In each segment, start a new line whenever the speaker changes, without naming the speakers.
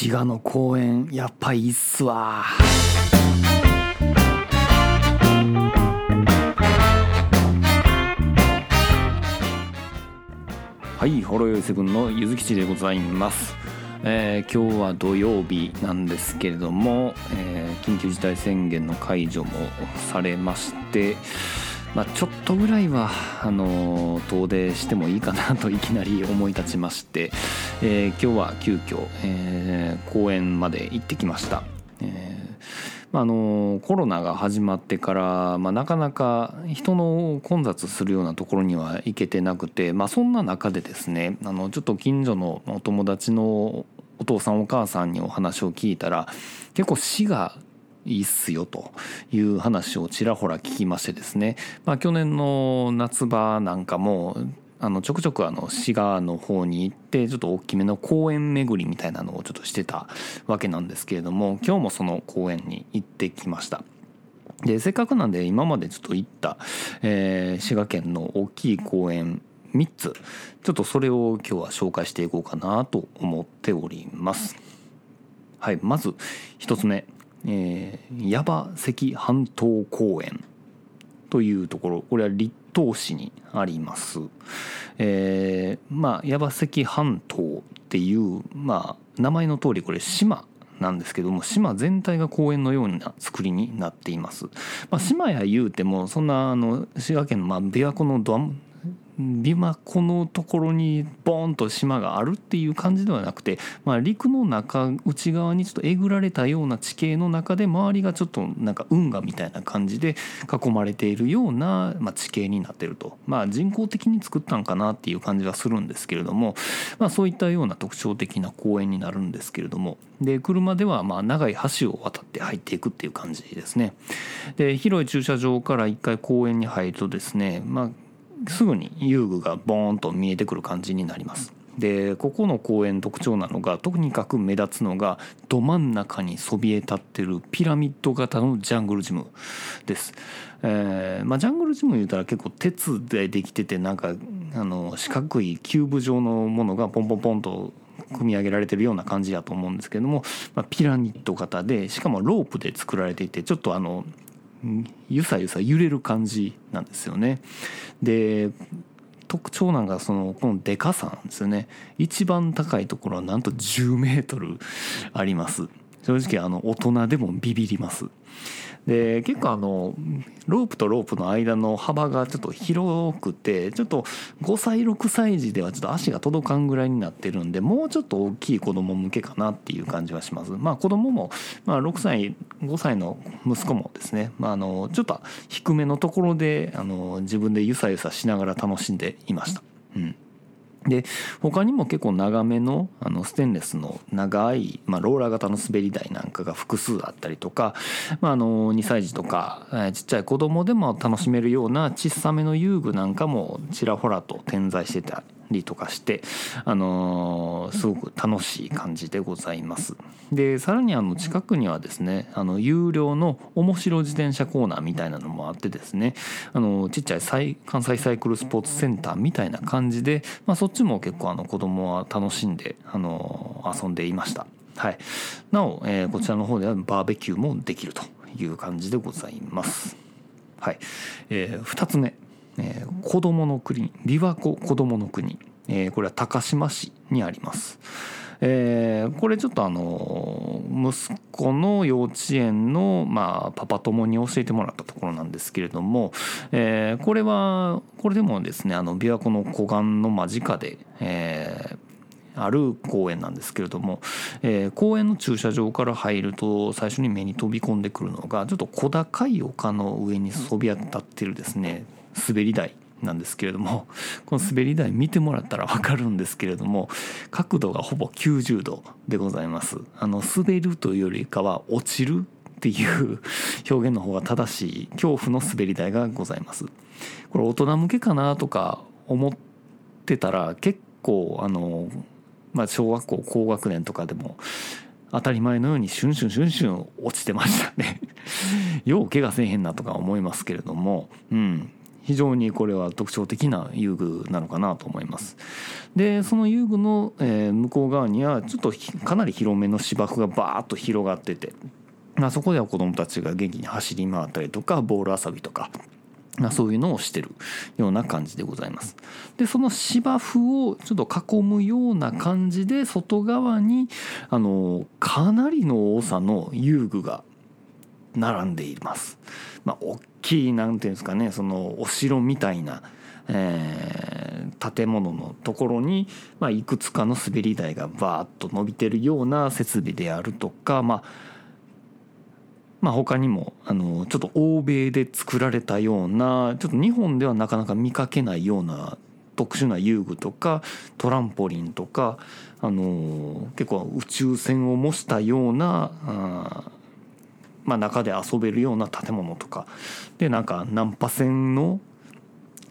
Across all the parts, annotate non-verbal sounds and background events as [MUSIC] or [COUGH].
滋賀の公園やっぱいいっすわ。はいホロヨイセブンのゆずきちでございます、えー今日は土曜日なんですけれども、えー緊急事態宣言の解除もされましてまあ、ちょっとぐらいはあの遠出してもいいかなといきなり思い立ちまして、[LAUGHS] えー今日は急遽、えー公園まで行ってきました。えーまあ、あのコロナが始まってから、まあ、なかなか人の混雑するようなところには行けてなくて、まあ、そんな中でですねあのちょっと近所のお友達のお父さんお母さんにお話を聞いたら結構市がいいっすよという話をちらほら聞きましてですね、まあ、去年の夏場なんかもあのちょくちょくあの滋賀の方に行ってちょっと大きめの公園巡りみたいなのをちょっとしてたわけなんですけれども今日もその公園に行ってきました。でせっかくなんで今までちょっと行った、えー滋賀県の大きい公園3つちょっとそれを今日は紹介していこうかなと思っております。はい、まず1つ目、えー、矢場関半島公園というところこれは立東市にあります。えーまあ矢場関半島っていう、まあ、名前の通りこれ島なんですけども島全体が公園のような作りになっています。まあ、島や言うてもそんなあの滋賀県のまあ琵琶湖のドア琵琶湖のところにボーンと島があるっていう感じではなくて、まあ、陸の中内側にちょっとえぐられたような地形の中で周りがちょっとなんか運河みたいな感じで囲まれているような、まあ、地形になってると、まあ、人工的に作ったんかなっていう感じはするんですけれども、まあ、そういったような特徴的な公園になるんですけれどもで車ではまあ長い橋を渡って入っていくっていう感じですね。で広い駐車場から一回公園に入るとですね、まあすぐに遊具がボーンと見えてくる感じになります。でここの公園特徴なのがとにかく目立つのがど真ん中にそびえ立ってるピラミッド型のジャングルジムです。えーまあ、ジャングルジム言うたら結構鉄でできててなんかあの四角いキューブ状のものがポンポンポンと組み上げられてるような感じだと思うんですけども、まあ、ピラミッド型でしかもロープで作られていてちょっとあのゆさゆさ揺れる感じなんですよね。で特徴なんがそのこのでかさなんですよね。一番高いところはなんと10メートルあります。正直あの大人でもビビります。で結構あのロープとロープの間の幅がちょっと広くてちょっと5歳6歳児ではちょっと足が届かんぐらいになってるんでもうちょっと大きい子供向けかなっていう感じはしますまあ子供も、まあ、6歳5歳の息子もですね、まあ、あのちょっと低めのところであの自分でゆさゆさしながら楽しんでいました。うんで他にも結構長めのあのステンレスの長い、まあ、ローラー型の滑り台なんかが複数あったりとか、まあ、あの2歳児とか、えーちっちゃい子供でも楽しめるような小さめの遊具なんかもちらほらと点在してたりとかして、あのすごく楽しい感じでございます。でさらにあの近くにはですねあの有料の面白自転車コーナーみたいなのもあってですねあのちっちゃい関西サイクルスポーツセンターみたいな感じで、まあ、そっちも結構あの子供は楽しんで、あの遊んでいました。はい、なお、えーこちらの方ではバーベキューもできるという感じでございます。はい、えー、2つ目、えー子どもの国琵琶湖子どもの国、えーこれは高島市にあります。えーこれちょっとあの息子の幼稚園の、まあ、パパ友に教えてもらったところなんですけれども、えーこれはこれでもですねあの琵琶湖の湖岸の間近で、えーある公園なんですけれども、えー公園の駐車場から入ると最初に目に飛び込んでくるのがちょっと小高い丘の上にそびえ立ってるですね滑り台なんですけれどもこの滑り台見てもらったら分かるんですけれども角度がほぼ90度でございます。あの滑るというよりかは落ちるっていう表現の方が正しい恐怖の滑り台がございます。これ大人向けかなとか思ってたら結構あの、まあ、小学校高学年とかでも当たり前のようにシュンシュンシュンシュン落ちてましたね。[LAUGHS] よう怪我せえへんなとか思いますけれどもうん。非常にこれは特徴的な遊具なのかなと思いますでその遊具の、え、向こう側にはちょっとかなり広めの芝生がバーッと広がってて、まあ、そこでは子どもたちが元気に走り回ったりとかボール遊びとかま、そういうのをしてるような感じでございます。でその芝生をちょっと囲むような感じで外側にあのかなりの多さの遊具が並んでいます。まあ、大きいなんていうんですかねそのお城みたいな、えー、建物のところに、まあ、いくつかの滑り台がバーッと伸びてるような設備であるとか、まあまあ、他にもあのちょっと欧米で作られたようなちょっと日本ではなかなか見かけないような特殊な遊具とかトランポリンとかあの結構宇宙船を模したようなあ、まあ、中で遊べるような建物とかでなんか難破船の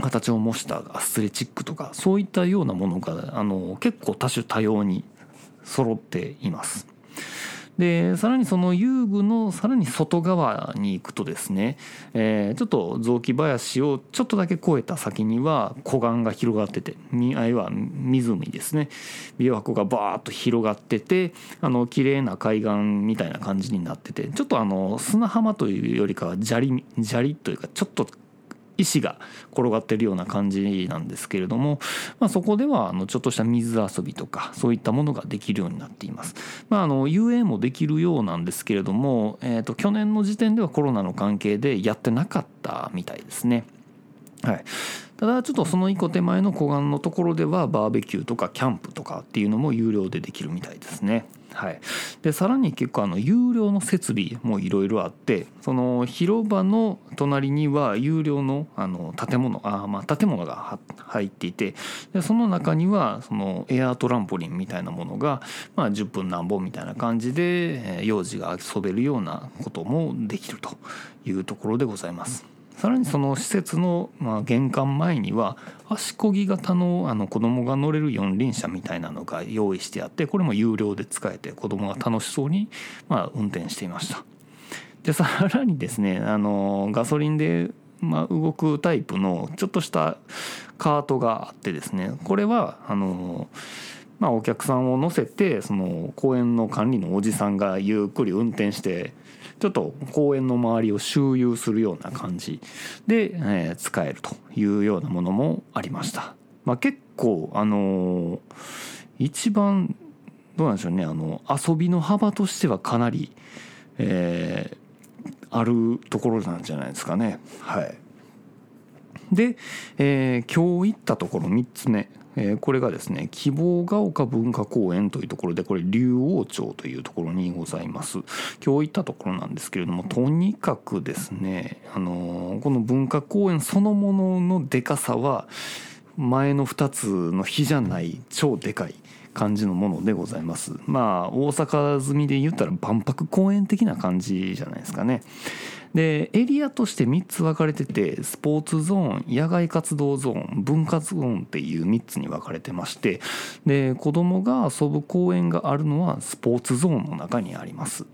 形を模したアスレチックとかそういったようなものがあの結構多種多様に揃っています。でさらにその遊具のさらに外側に行くとですね、えー、ちょっと雑木林をちょっとだけ越えた先には湖岸が広がっててあいは湖ですね。琵琶湖がバーッと広がっててあの綺麗な海岸みたいな感じになっててちょっとあの砂浜というよりかは砂利砂利というかちょっと石が転がってるような感じなんですけれども、まあ、そこではあのちょっとした水遊びとかそういったものができるようになっています。まあ、あの遊泳もできるようなんですけれども、えー、と去年の時点ではコロナの関係でやってなかったみたいですね。はい、ただちょっとその一個手前の湖岸のところではバーベキューとかキャンプとかっていうのも有料でできるみたいですね。はい、でさらに結構あの有料の設備もいろいろあってその広場の隣には有料のあの建物あまあ建物が入っていてでその中にはそのエアートランポリンみたいなものが、まあ、10分何本みたいな感じで幼児が遊べるようなこともできるというところでございます。さらにその施設のまあ玄関前には足こぎ型のあの子供が乗れる四輪車みたいなのが用意してあってこれも有料で使えて子供が楽しそうにまあ運転していました。でさらにですねあのガソリンでまあ動くタイプのちょっとしたカートがあってですねこれはあのまあお客さんを乗せてその公園の管理のおじさんがゆっくり運転してちょっと公園の周りを周遊するような感じで、えー、使えるというようなものもありました。まあ、結構あのー、一番どうなんでしょうねあの遊びの幅としてはかなり、えー、あるところなんじゃないですかね。はい、で、えー、今日行ったところ3つ目えー、これがですね希望が丘文化公園というところでこれ竜王町というところにございます。今日行ったところなんですけれどもとにかくですね、あのー、この文化公園そのもののでかさは前の2つの日じゃない超でかい感じのものでございます。まあ大阪済みで言ったら万博公園的な感じじゃないですかね。でエリアとして3つ分かれててスポーツゾーン野外活動ゾーン文化ゾーンっていう3つに分かれてましてで子どもが遊ぶ公園があるのはスポーツゾーンの中にあります。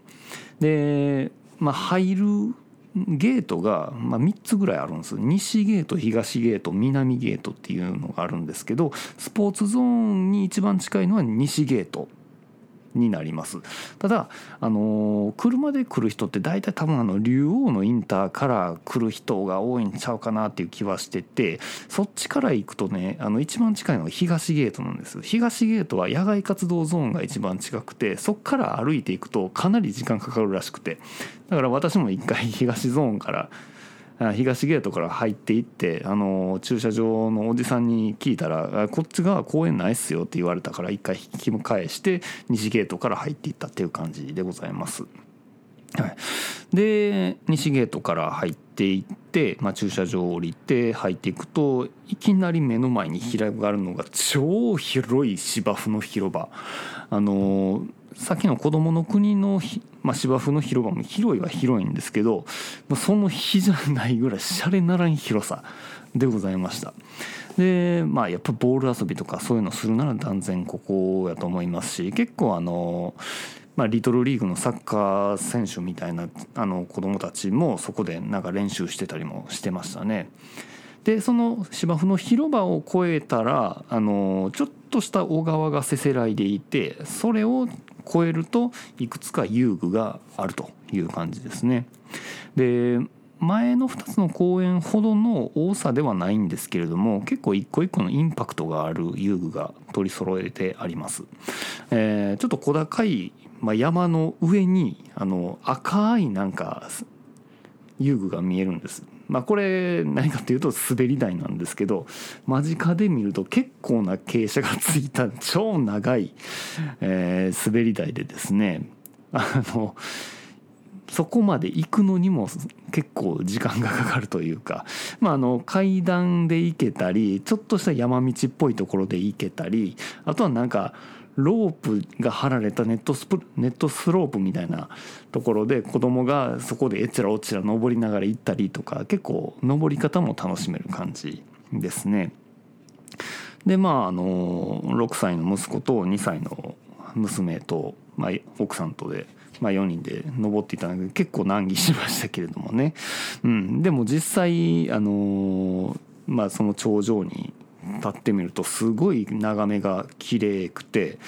で、まあ、入るゲートが、ま、3つぐらいあるんです西ゲート東ゲート南ゲートっていうのがあるんですけどスポーツゾーンに一番近いのは西ゲートになります。ただあの車で来る人って大体多分あの竜王のインターから来る人が多いんちゃうかなっていう気はしててそっちから行くとねあの一番近いのが東ゲートなんです。東ゲートは野外活動ゾーンが一番近くてそっから歩いていくとかなり時間かかるらしくて。だから私も一回東ゾーンから東ゲートから入っていってあの駐車場のおじさんに聞いたらこっちが公園ないっすよって言われたから一回引き返して西ゲートから入っていったっていう感じでございます。はい、で西ゲートから入っていって、まあ、駐車場を降りて入っていくといきなり目の前に広がるのが超広い芝生の広場あのさっきの子供の国の、まあ、芝生の広場も広いは広いんですけどまあその日じゃないぐらいシャレならん広さでございましたでまあやっぱボール遊びとかそういうのするなら断然ここやと思いますし結構あのまあ、リトルリーグのサッカー選手みたいなあの子供たちもそこでなんか練習してたりもしてましたね。でその芝生の広場を越えたらあのちょっとした小川がせせらいでいてそれを越えるといくつか遊具があるという感じですね。で前の2つの公園ほどの多さではないんですけれども結構一個一個のインパクトがある遊具が取り揃えてあります。えー、ちょっと小高い、まあ、山の上にあの赤いなんか遊具が見えるんです。まあ、これ何かっていうと滑り台なんですけど間近で見ると結構な傾斜がついた超長い、えー、滑り台でですねあのそこまで行くのにも結構時間がかかるというか、まあ、あの階段で行けたりちょっとした山道っぽいところで行けたりあとはなんかロープが張られたネットスプネットスロープみたいなところで子供がそこでえちらおちら登りながら行ったりとか結構登り方も楽しめる感じですね。でまああの6歳の息子と2歳の娘と、まあ、奥さんとで。まあ、4人で登っていたので結構難儀しましたけれどもね、うん、でも実際あのまあその頂上に立ってみるとすごい眺めが綺麗くて。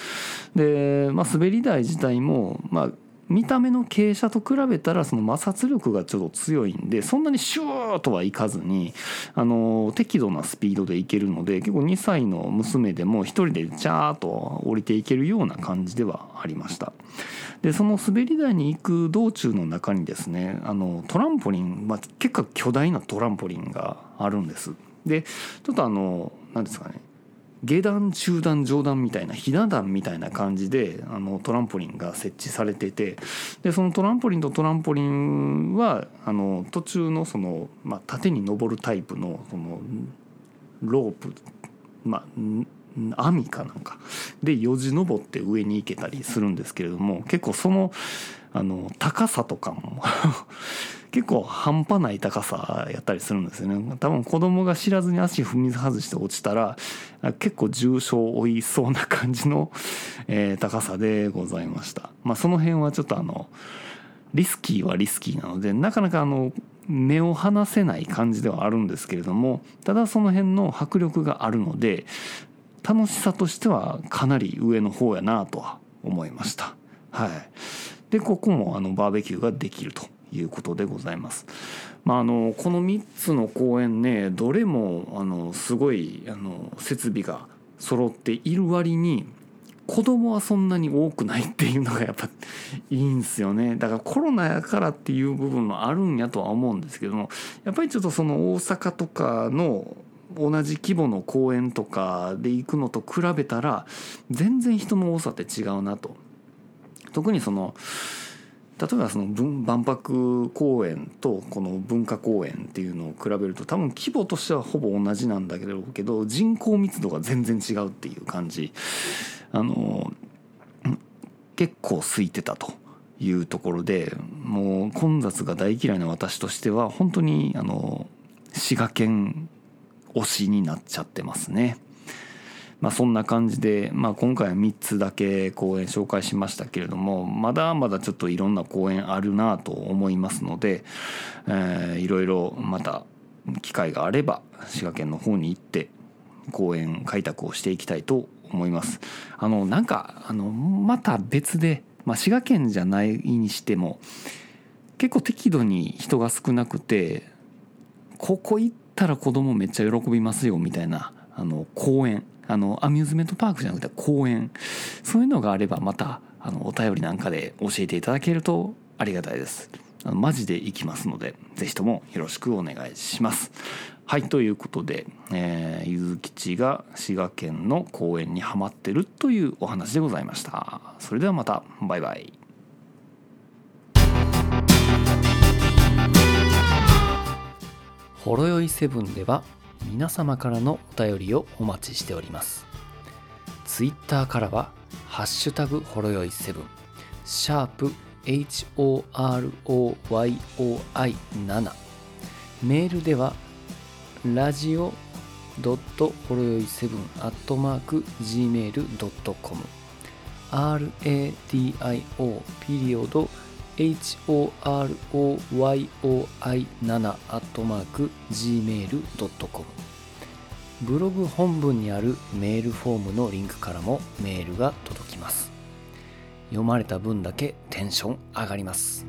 で、まあ、滑り台自体も、まあ、見た目の傾斜と比べたらその摩擦力がちょっと強いんでそんなにシューとはいかずにあの適度なスピードでいけるので結構2歳の娘でも一人でチャーッと降りていけるような感じではありました。でその滑り台に行く道中の中にですねあのトランポリン、まあ、結構巨大なトランポリンがあるんです。でちょっとあの何ですかね。下段中段上段みたいなひな壇みたいな感じであのトランポリンが設置されててでそのトランポリンとトランポリンはあの途中のその、まあ、縦に登るタイプのそのロープ、まあ、網かなんかでよじ登って上に行けたりするんですけれども結構そのあの高さとかも [LAUGHS] 結構半端ない高さやったりするんですよね。多分子供が知らずに足踏み外して落ちたら結構重傷を負いそうな感じの、えー、高さでございました。まあその辺はちょっとあのリスキーはリスキーなのでなかなかあの目を離せない感じではあるんですけれどもただその辺の迫力があるので楽しさとしてはかなり上の方やなとは思いました。はい。でここもあのバーベキューができるということでございます。まあ、あのこの3つの公園ねどれもあのすごいあの設備が揃っている割に子供はそんなに多くないっていうのがやっぱいいんですよねだからコロナやからっていう部分もあるんやとは思うんですけどもやっぱりちょっとその大阪とかの同じ規模の公園とかで行くのと比べたら全然人の多さって違うなと。特にその例えばその万博公園とこの文化公園っていうのを比べると多分規模としてはほぼ同じなんだけどけど人口密度が全然違うっていう感じあの結構空いてたというところでもう混雑が大嫌いな私としては本当にあの滋賀県推しになっちゃってますね。まあ、そんな感じで、まあ、今回は3つだけ公演紹介しましたけれどもまだまだちょっといろんな公演あるなと思いますので、えー、いろいろまた機会があれば滋賀県の方に行って公演開拓をしていきたいと思います。あのなんかあのまた別で、まあ、滋賀県じゃないにしても結構適度に人が少なくてここ行ったら子供めっちゃ喜びますよみたいなあの公園あのアミューズメントパークじゃなくて公園。そういうのがあればまたあのお便りなんかで教えていただけるとありがたいです。あのマジで行きますので是非ともよろしくお願いします。はいということで、えー、ゆずきちが滋賀県の公園にはまってるというお話でございました。それではまたバイバイ。ほろよいセブンでは皆様からのお便りをお待ちしております。ツイッターからは「ハッシュタグほろよい7」シャープ HOROYOI7 メールではラジオドットほろよい7アットマーク Gmail.com RADIO ピリオド horoyoi7-gmail.com ブログ本文にあるメールフォームのリンクからもメールが届きます。読まれた分だけテンション上がります。